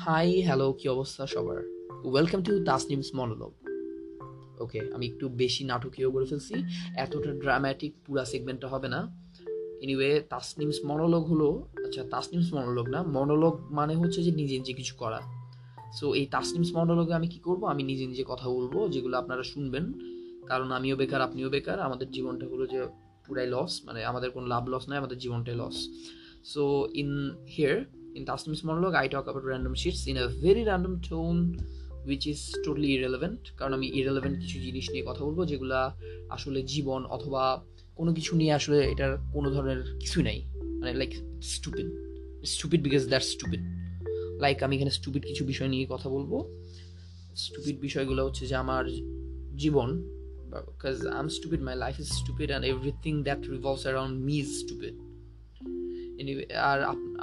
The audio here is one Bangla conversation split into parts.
হাই হ্যালো কি অবস্থা সবার? Welcome to Tasnim's monologue okay আমি একটু বেশি নাটকীয় করে ফেলছি। এতটা ড্রামাটিক পুরা সেগমেন্টটা হবে না। এনিওয়ে তাসনিমস মনোলগ হলো আচ্ছা তাসনিমস মনোলগ না মনোলগ মানে হচ্ছে যে নিজে নিজে কিছু করা। সো এই তাসনিমস মনোলগে আমি কি করব? আমি নিজে নিজে কথা বলব, যেগুলো আপনারা শুনবেন। কারণ আমিও বেকার, আপনিও বেকার। আমাদের জীবনটা হলো যে পুরাই লস মানে আমাদের কোনো লাভ লস নয় আমাদের জীবনটাই loss so in here in Tasnim's monologue, I talk about random shits in a very random tone which is totally irrelevant. কারণ আমি irrelevant কিছু জিনিস নিয়ে কথা বলব যেগুলা আসলে জীবন অথবা কোনো কিছু নিয়ে আসলে এটার কোনো ধরনের কিছু নাই। মানে like stupid stupid because that stupid like আমি এখানে স্টুপিড কিছু বিষয় নিয়ে কথা বলব। স্টুপিড বিষয়গুলো হচ্ছে যে আমার জীবন because I am stupid my life is stupid and everything that revolves around me is stupid আর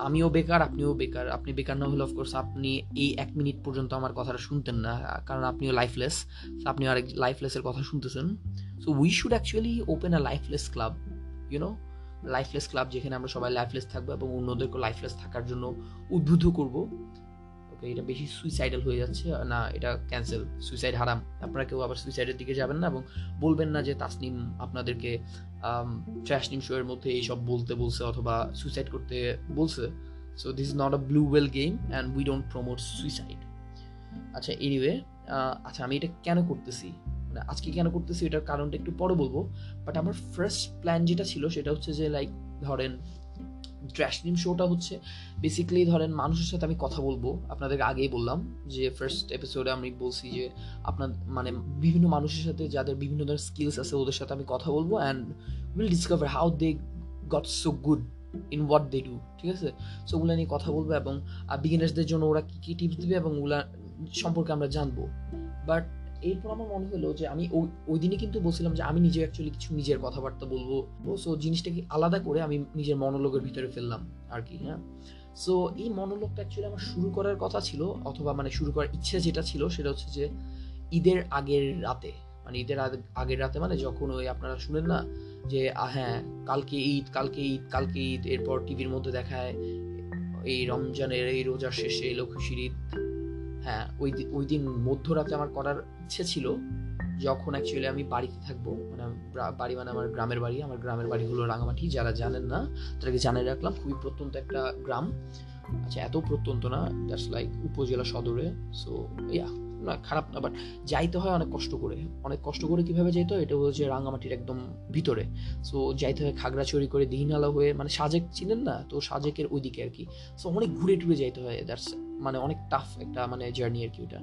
আমিও বেকার, আপনিও বেকার। আপনি বেকার না হলে অফকোর্স আপনি এই এক মিনিট পর্যন্ত আমার কথাটা শুনতেন না, কারণ আপনিও লাইফলেস আপনি আরেক লাইফলেসের কথা শুনতেছেন। So we should actually open a lifeless club you know lifeless club যেখানে আমরা সবাই লাইফলেস থাকব এবং অন্যদেরকে লাইফলেস থাকার জন্য উদ্বুদ্ধ করব। ওকে এটা বেশি সুইসাইডাল হয়ে যাচ্ছে, না, এটা ক্যান্সেল সুইসাইড হারাম। আপনারা কেউ আবার সুইসাইডের দিকে যাবেন না এবং বলবেন না যে তাসনিম আপনাদেরকে ট্র্যাশ নিম শো এর মধ্যে এইসব বলতে বলছে অথবা সুইসাইড করতে বলছে। So this is not a blue whale game and we don't promote suicide আচ্ছা এনিওয়ে আচ্ছা আমি এটা কেন করতেছি? মানে আজকে কেন করতেছি? এটার কারণটা একটু পরে বলব। বাট আমার ফার্স্ট প্ল্যান যেটা ছিল সেটা হচ্ছে যে লাইক ধরেন ট্র্যাশনিম শোটা হচ্ছে। বেসিক্যালি ধরেন মানুষের সাথে আমি কথা বলব। আপনাদেরকে আগেই বললাম যে ফার্স্ট এপিসোডে আমি বলছি যে আপনার মানে বিভিন্ন মানুষের সাথে যাদের বিভিন্ন ধরনের স্কিলস আছে ওদের সাথে আমি কথা বলব and will discover how they got so good in what they do ঠিক আছে? সো ওগুলো নিয়ে কথা বলব এবং বিগিনার্সদের জন্য ওরা কী কী টিপস দেবে এবং ওগুলা সম্পর্কে আমরা জানব। বাট এরপর আমার মনে হলো যে আমি ওই দিনে কিন্তু বলছিলাম যে আমি নিজে অ্যাকচুয়ালি কিছু নিজের কথাবার্তা বলব। সো জিনিসটাকে আলাদা করে আমি নিজের মনোলোগের ভিতরে ফেললাম আর কি হ্যাঁ? সো এই মনোলগটা অ্যাকচুয়ালি আমার শুরু করার কথা ছিল, অথবা মানে শুরু করার ইচ্ছা যেটা ছিল সেটা হচ্ছে যে ঈদের আগের রাতে মানে ঈদের আগের রাতে মানে যখন ওই আপনারা শুনেন না যে হ্যাঁ কালকে ঈদ কালকে ঈদ কালকে ঈদ, এরপর টিভির মধ্যে দেখায় এই রমজানের, এই রোজার শেষে খুশির ঈদ হ্যাঁ ওই ওই দিন মধ্যরাতে আমার করার ইচ্ছে ছিল, যখন অ্যাকচুয়ালি আমি বাড়িতে থাকব মানে বাড়ি মানে আমার গ্রামের বাড়ি, আমার গ্রামের বাড়ি হলো রাঙামাটি, যারা জানেন না, তাদেরকে জানিয়ে রাখলাম, খুবই প্রত্যন্ত একটা গ্রাম। আচ্ছা এত প্রত্যন্ত না দ্যাটস লাইক উপজেলা সদরে সো ইয়া না, খারাপ না বাট যাইতে হয় অনেক কষ্ট করে। অনেক কষ্ট করে কীভাবে যাইতে হয়? এটা হচ্ছে রাঙামাটির একদম ভিতরে। সো যাইতে হয় খাগড়াছড়ি করে দিহিনালা হয়ে মানে সাজেক চিনেন না? তো সাজেকের ওইদিকে আর কি। সো অনেক ঘুরে টুরে যাইতে হয়। দ্যাটস মানে অনেক টাফ একটা মানে জার্নি আর কি ওটা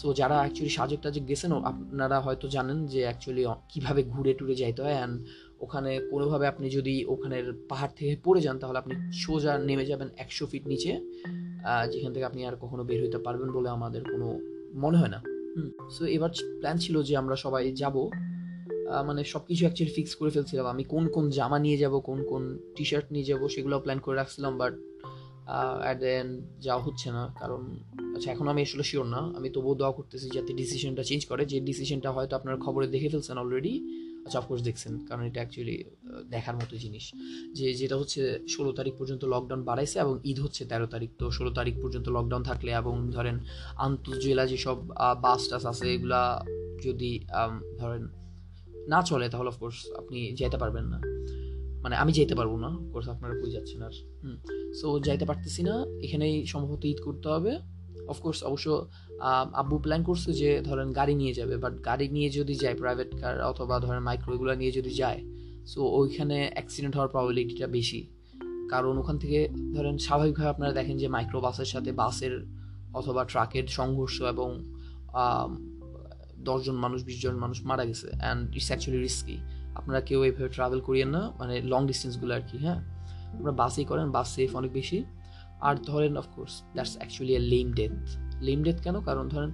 সো যারা অ্যাকচুয়ালি সাজেক টাজেক গেছেন আপনারা হয়তো জানেন যে অ্যাকচুয়ালি কীভাবে ঘুরে টুরে যাইতে হয়। অ্যান্ড ওখানে কোনোভাবে আপনি যদি ওখানের পাহাড় থেকে পড়ে যান, তাহলে আপনি সোজা নেমে যাবেন একশো ফিট নিচে। যেখান থেকে আপনি আর কখনো বের হইতে পারবেন বলে আমাদের কোনো মনে হয় না। হুম। সো এবার প্ল্যান ছিল যে আমরা সবাই যাব। মানে সব কিছু অ্যাকচুয়ালি ফিক্স করে ফেলছিলাম। আমি কোন কোন জামা নিয়ে যাব কোন কোন টি শার্ট নিয়ে যাব সেগুলো প্ল্যান করে রাখছিলাম বাট অ্যাট দ্য এন্ড যাওয়া হচ্ছে না। কারণ আচ্ছা এখন আমি আসলে শিওর না। আমি তবুও দোয়া করতেছি যাতে ডিসিশনটা চেঞ্জ করে। যে ডিসিশনটা হয়তো আপনারা খবরে দেখে ফেলছেন অলরেডি আচ্ছা অফকোর্স দেখছেন, কারণ এটা অ্যাকচুয়ালি দেখার মতো জিনিস। যে যেটা হচ্ছে ষোলো তারিখ পর্যন্ত লকডাউন বাড়াইছে এবং ঈদ হচ্ছে তেরো তারিখ। তো ষোলো তারিখ পর্যন্ত লকডাউন থাকলে এবং ধরেন আন্তঃজেলা যেসব বাস টাস আছে, এগুলা যদি ধরেন না চলে, তাহলে অফকোর্স আপনি যেতে পারবেন না। মানে আমি যেতে পারব না কোর্স আপনারা কই যাচ্ছেন আর, হুম। সো যাইতে পারতেছি না। এখানেই সম্ভবত ঈদ করতে হবে। অফকোর্স অবশ্য আব্বু প্ল্যান করছে যে, ধরেন গাড়ি নিয়ে যাবে বাট গাড়ি নিয়ে যদি যায় প্রাইভেট কার অথবা ধরেন মাইক্রো এগুলো নিয়ে যদি যায় সো ওইখানে অ্যাক্সিডেন্ট হওয়ার প্রবাবিলিটিটা বেশি। কারণ ওখান থেকে, ধরেন স্বাভাবিকভাবে আপনারা দেখেন যে মাইক্রো বাসের সাথে বাসের অথবা ট্রাকের সংঘর্ষ এবং দশজন মানুষ, বিশজন মানুষ মারা গেছে অ্যান্ড ইটস অ্যাকচুয়ালি রিস্কি আপনারা কেউ এইভাবে ট্রাভেল করিয়েন না মানে লং ডিস্টেন্সগুলো আর কি হ্যাঁ? আপনারা বাসেই করেন, বাস সেফ অনেক বেশি। আর ধরেন of course that's actually a lame death lame death কেন? কারণ ধরেন,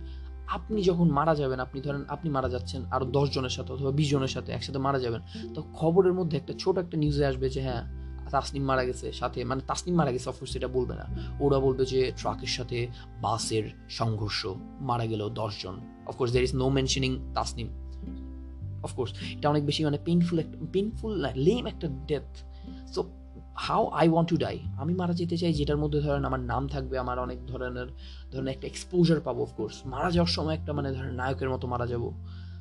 আপনি যখন মারা যাবেন, আপনি ধরেন, আপনি মারা যাচ্ছেন আরও জনের সাথে অথবা বিশ জনের সাথে একসাথে মারা যাবেন, তো খবরের মধ্যে একটা ছোট একটা নিউজে আসবে যে হ্যাঁ তাসনিম মারা গেছে, সাথে মানে তাসনিম মারা গেছে অফকোর্স সেটা বলবে না। ওরা বলবে যে ট্রাকের সাথে বাসের সংঘর্ষ, মারা গেল দশজন of course there is no mentioning Tasnim. Of course এটা অনেক বেশি মানে পেইনফুল একটা পেইনফুল লেম একটা death so how I want to die আমি মারা যেতে চাই যেটার মধ্যে ধরেন আমার নাম থাকবে আমার অনেক ধরনের ধরেন একটা এক্সপোজার পাবো অফকোর্স মারা যাওয়ার সময় একটা মানে ধরেন নায়কের মতো মারা যাব।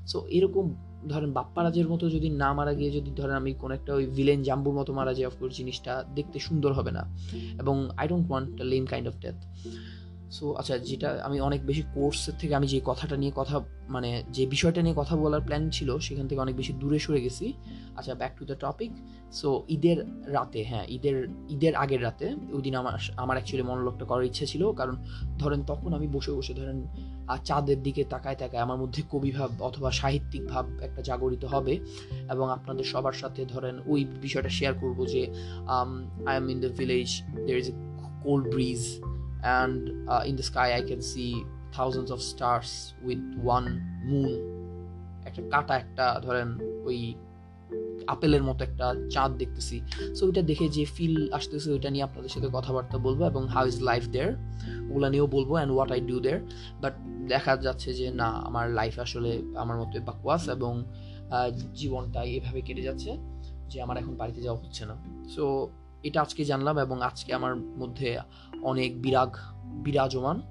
সো এরকম ধরেন বাপ্পারাজের মতো যদি না মারা গিয়ে যদি ধরেন আমি কোনো একটা ওই ভিলেন জাম্বুর মতো মারা যাই অফকোর্স জিনিসটা দেখতে সুন্দর হবে না। এবং I don't want lame kind of death so আচ্ছা যেটা আমি অনেক বেশি কোর্সের থেকে আমি যে কথাটা নিয়ে কথা মানে যে বিষয়টা নিয়ে কথা বলার প্ল্যান ছিল, সেখান থেকে অনেক বেশি দূরে সরে গেছি। আচ্ছা back to the topic so ঈদের রাতে হ্যাঁ ঈদের ঈদের আগের রাতে, ওই দিন আমার আমার অ্যাকচুয়ালি মনোলোকটা করার ইচ্ছে ছিল। কারণ ধরেন তখন আমি বসে বসে ধরেন চাঁদের দিকে তাকায় তাকায় আমার মধ্যে কবিভাব অথবা সাহিত্যিক ভাব একটা জাগরিত হবে এবং আপনাদের সবার সাথে ধরেন ওই বিষয়টা শেয়ার করব যে I am in the village there is a cold bridge and uh, in the sky I can see thousands of stars with one moon. একটা কাটা একটা ধরেন ওই আপেলের মতো একটা চাঁদ দেখতেছি। সো ওইটা দেখে যে ফিল আসতেছে ওইটা নিয়ে আপনাদের সাথে কথাবার্তা বলব এবং হাউ ইজ লাইফ দেয়ার ওগুলো নিয়েও বলব and what I do there but দেখা যাচ্ছে যে না আমার লাইফ আসলে আমার মতো বাকওয়াস এবং জীবনটা এভাবে কেটে যাচ্ছে যে আমার এখন বাড়িতে যাওয়া হচ্ছে না। সো এটা আজকে জানলাম এবং আজকে আমার মধ্যে অনেক বিরাগ, বিরাজমান।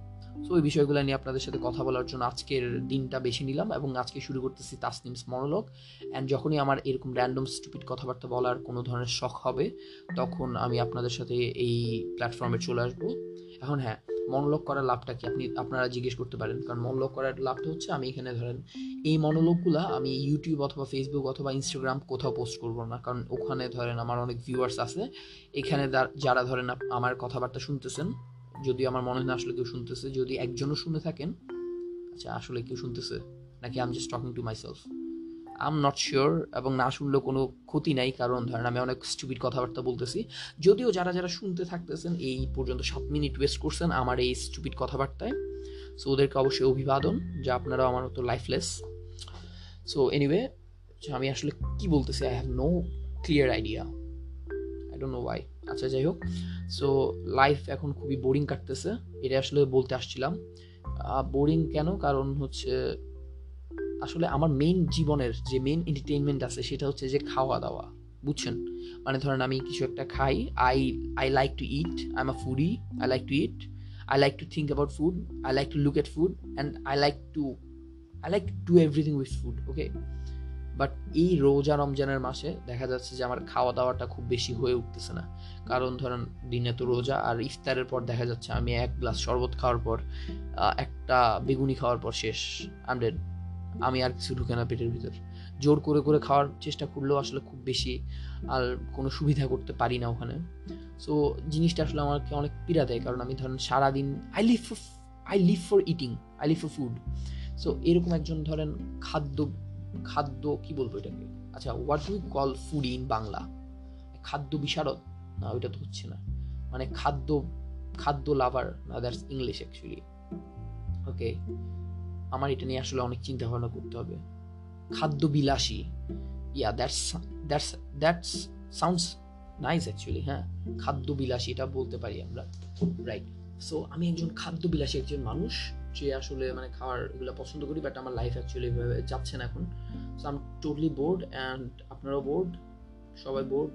সো ওই বিষয়গুলো নিয়ে আপনাদের সাথে কথা বলার জন্য আজকের দিনটা বেশি নিলাম এবং আজকে শুরু করতেছি তাসনিম মনোলগ। অ্যান্ড যখনই আমার এরকম র্যান্ডম স্টুপিড কথাবার্তা বলার কোনো ধরনের শখ হবে, তখন আমি আপনাদের সাথে এই প্ল্যাটফর্মে চলে আসব। এখন হ্যাঁ মনোলগ করার লাভটা কি? আপনি, আপনারা জিজ্ঞেস করতে পারেন। কারণ মনোলগ করার লাভটা হচ্ছে, আমি এখানে ধরেন, এই মনোলগগুলো আমি ইউটিউব অথবা ফেসবুক অথবা ইনস্টাগ্রাম কোথাও পোস্ট করব না। কারণ ওখানে ধরেন আমার অনেক ভিউয়ার্স আছে। এখানে যারা ধরেন আমার কথাবার্তা শুনতেছেন, যদি আমার মনে হয় না আসলে কেউ শুনতেছে, যদি একজনও শুনে থাকেন আচ্ছা আসলে কেউ শুনতেছে? নাকি I'm just talking to myself I'm not sure এবং না শুনলেও কোনো ক্ষতি নাই, কারণ ধরেন আমি অনেক স্টুপিড কথাবার্তা বলতেছি। যদিও যারা যারা শুনতে থাকতেছেন, এই পর্যন্ত সাত মিনিট ওয়েস্ট করছেন আমার এই স্টুপিড কথাবার্তায়। সো ওদেরকে অবশ্যই অভিবাদন যা আপনারাও আমার মতো লাইফলেস সো এনিওয়ে আমি আসলে কি বলতেছি? I have no clear idea I don't know why আচ্ছা যাই হোক। সো লাইফ এখন খুবই বোরিং কাটতেছে। এটা আসলে বলতে আসছিলাম। বোরিং কেন? কারণ হচ্ছে আসলে আমার মেইন জীবনের যে মেইন এন্টারটেইনমেন্ট আছে সেটা হচ্ছে যে খাওয়া দাওয়া, বুঝছেন? মানে ধরেন আমি কিছু একটা খাই I I like to eat I am a foodie I like to eat I like to think about food I like to look at food and I like to I like to everything with food okay but এই রোজা রমজানের মাসে দেখা যাচ্ছে যে আমার খাওয়া দাওয়াটা খুব বেশি হয়ে উঠতেছে না। কারণ ধরেন দিনে তো রোজা আর ইফতারের পর দেখা যাচ্ছে আমি এক গ্লাস শরবত খাওয়ার পর একটা বেগুনি খাওয়ার পর শেষ আন্ড্রেড আমি আর কিছু ঢুকে না পেটের ভিতর। জোর করে করে খাওয়ার চেষ্টা করলেও আসলে খুব বেশি আর কোনো সুবিধা করতে পারি না ওখানে। সো জিনিসটা আসলে আমাকে অনেক পীড়া দেয় কারণ আমি ধরেন সারাদিন I live for I live for eating I live for food so এরকম একজন ধরেন খাদ্য খাদ্য কি বলব এটাকে? আচ্ছা what do call food in Bangla? খাদ্য বিশারদ? না, ওইটা তো হচ্ছে না। মানে খাদ্য খাদ্য লাভার না দ্যাটস ইংলিশ অ্যাকচুয়ালি ওকে আমার এটা নিয়ে আসলে অনেক চিন্তা ভাবনা করতে হবে। খাদ্য বিলাসী। Yeah that's that's that's sounds nice actually হ্যাঁ? খাদ্য বিলাসী, এটা বলতে পারি আমরা রাইট সো আমি একজন খাদ্য বিলাসী একজন মানুষ, যে আসলে মানে খাওয়ার এগুলো পছন্দ করি বাট আমার লাইফ অ্যাকচুয়ালি এভাবে যাচ্ছে না এখন। So I'm totally bored and আপনারাও বোর্ড সবাই বোর্ড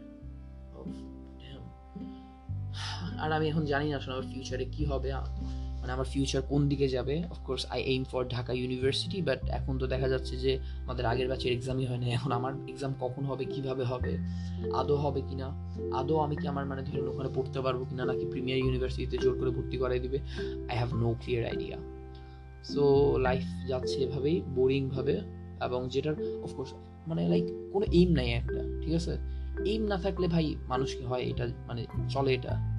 আর আমি এখন জানি না আসলে আমার ফিউচারে কি হবে। মানে আমার ফিউচার কোন দিকে যাবে? Of course I aim for Dhaka university but এখন তো দেখা যাচ্ছে যে আমাদের আগের ব্যাচের এক্সামই হয় না এখন আমার এক্সাম কখন হবে, কীভাবে হবে, আদৌ হবে কিনা? আদৌ আমি কি আমার মানে ধরুন ওখানে পড়তে পারব কিনা, নাকি প্রিমিয়ার ইউনিভার্সিটিতে জোর করে ভর্তি করাই দিবে? I have no clear idea so life যাচ্ছে এভাবেই বোরিংভাবে এবং যেটার অফকোর্স মানে লাইক কোনো এইম নাই একটা, ঠিক আছে? এইম না থাকলে ভাই, মানুষ কি হয়? এটা মানে চলে এটা।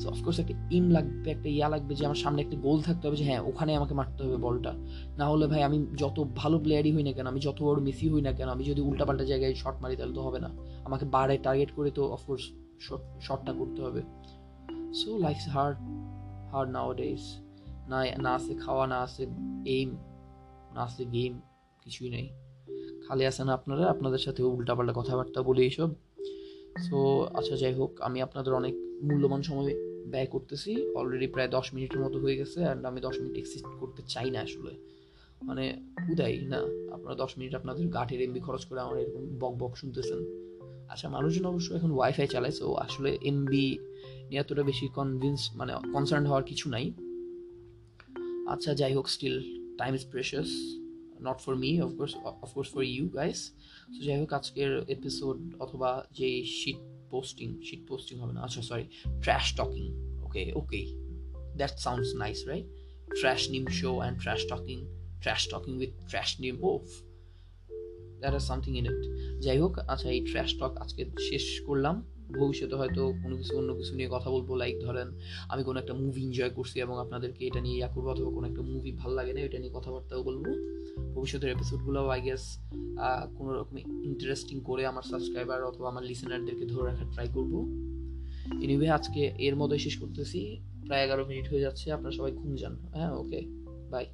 সো অফকোর্স একটা ইম লাগবে, একটা ইয়া লাগবে যে আমার সামনে একটা গোল থাকতে হবে যে হ্যাঁ ওখানে আমাকে মারতে হবে বলটা। না হলে ভাই, আমি যত ভালো প্লেয়ারই হই না কেন, আমি যত বড় মেসি হই না কেন, আমি যদি উল্টাপাল্টা জায়গায় শট মারি তাহলে তো হবে না। আমাকে বারে টার্গেট করে তো অফকোর্স শটটা করতে হবে। So life hard hard nowadays না না আছে খাওয়া, না আছে এইম না আছে গেম কিছুই নেই। খালি আছেন আপনারা, আপনাদের সাথে উল্টাপাল্টা কথাবার্তা বলে এইসব। সো আচ্ছা যাই হোক, আমি আপনাদের অনেক মূল্যবান সময় ব্যয় করতেছি। অলরেডি প্রায় দশ মিনিটের মতো হয়ে গেছে অ্যান্ড আমি দশ মিনিট এক্সিস্ট করতে চাই না আসলে। মানে উদাই না, আপনারা দশ মিনিট আপনাদের গাঠের এমবি খরচ করে আমার এরকম বক বক শুনতেছেন। আচ্ছা মানুষজন অবশ্য এখন ওয়াইফাই চালায় সো আসলে এমবি নিয়ে এতটা বেশি কনভিন্স মানে কনসার্ন হওয়ার কিছু নাই। আচ্ছা যাই হোক still time is precious not for me of course of course for you guys so যাই হোক, আজকের এপিসোড অথবা যে শিট পোস্টিং শিট পোস্টিং হবে না আচ্ছা sorry trash talking okay okay that sounds nice right trash neem show and trash talking trash talking with trash neem of that or something in it যাই হোক আচ্ছা এই ট্র্যাশ টক আজকে শেষ করলাম। ভবিষ্যতে হয়তো কোনো কিছু, অন্য কিছু নিয়ে কথা বলব লাইক ধরেন আমি কোনো একটা মুভি এনজয় করছি এবং আপনাদেরকে এটা নিয়ে ইয়া করব অথবা কোনো একটা মুভি ভালো লাগে না, এটা নিয়ে কথাবার্তাও বলব। ভবিষ্যতের এপিসোডগুলোও আই গেস কোনো রকম ইন্টারেস্টিং করে আমার সাবস্ক্রাইবার অথবা আমার লিসেনারদেরকে ধরে রাখার ট্রাই করব। এনিওয়ে আজকে এর মধ্যে শেষ করতেছি। প্রায় এগারো মিনিট হয়ে যাচ্ছে, আপনারা সবাই ঘুম যান। হ্যাঁ ওকে বাই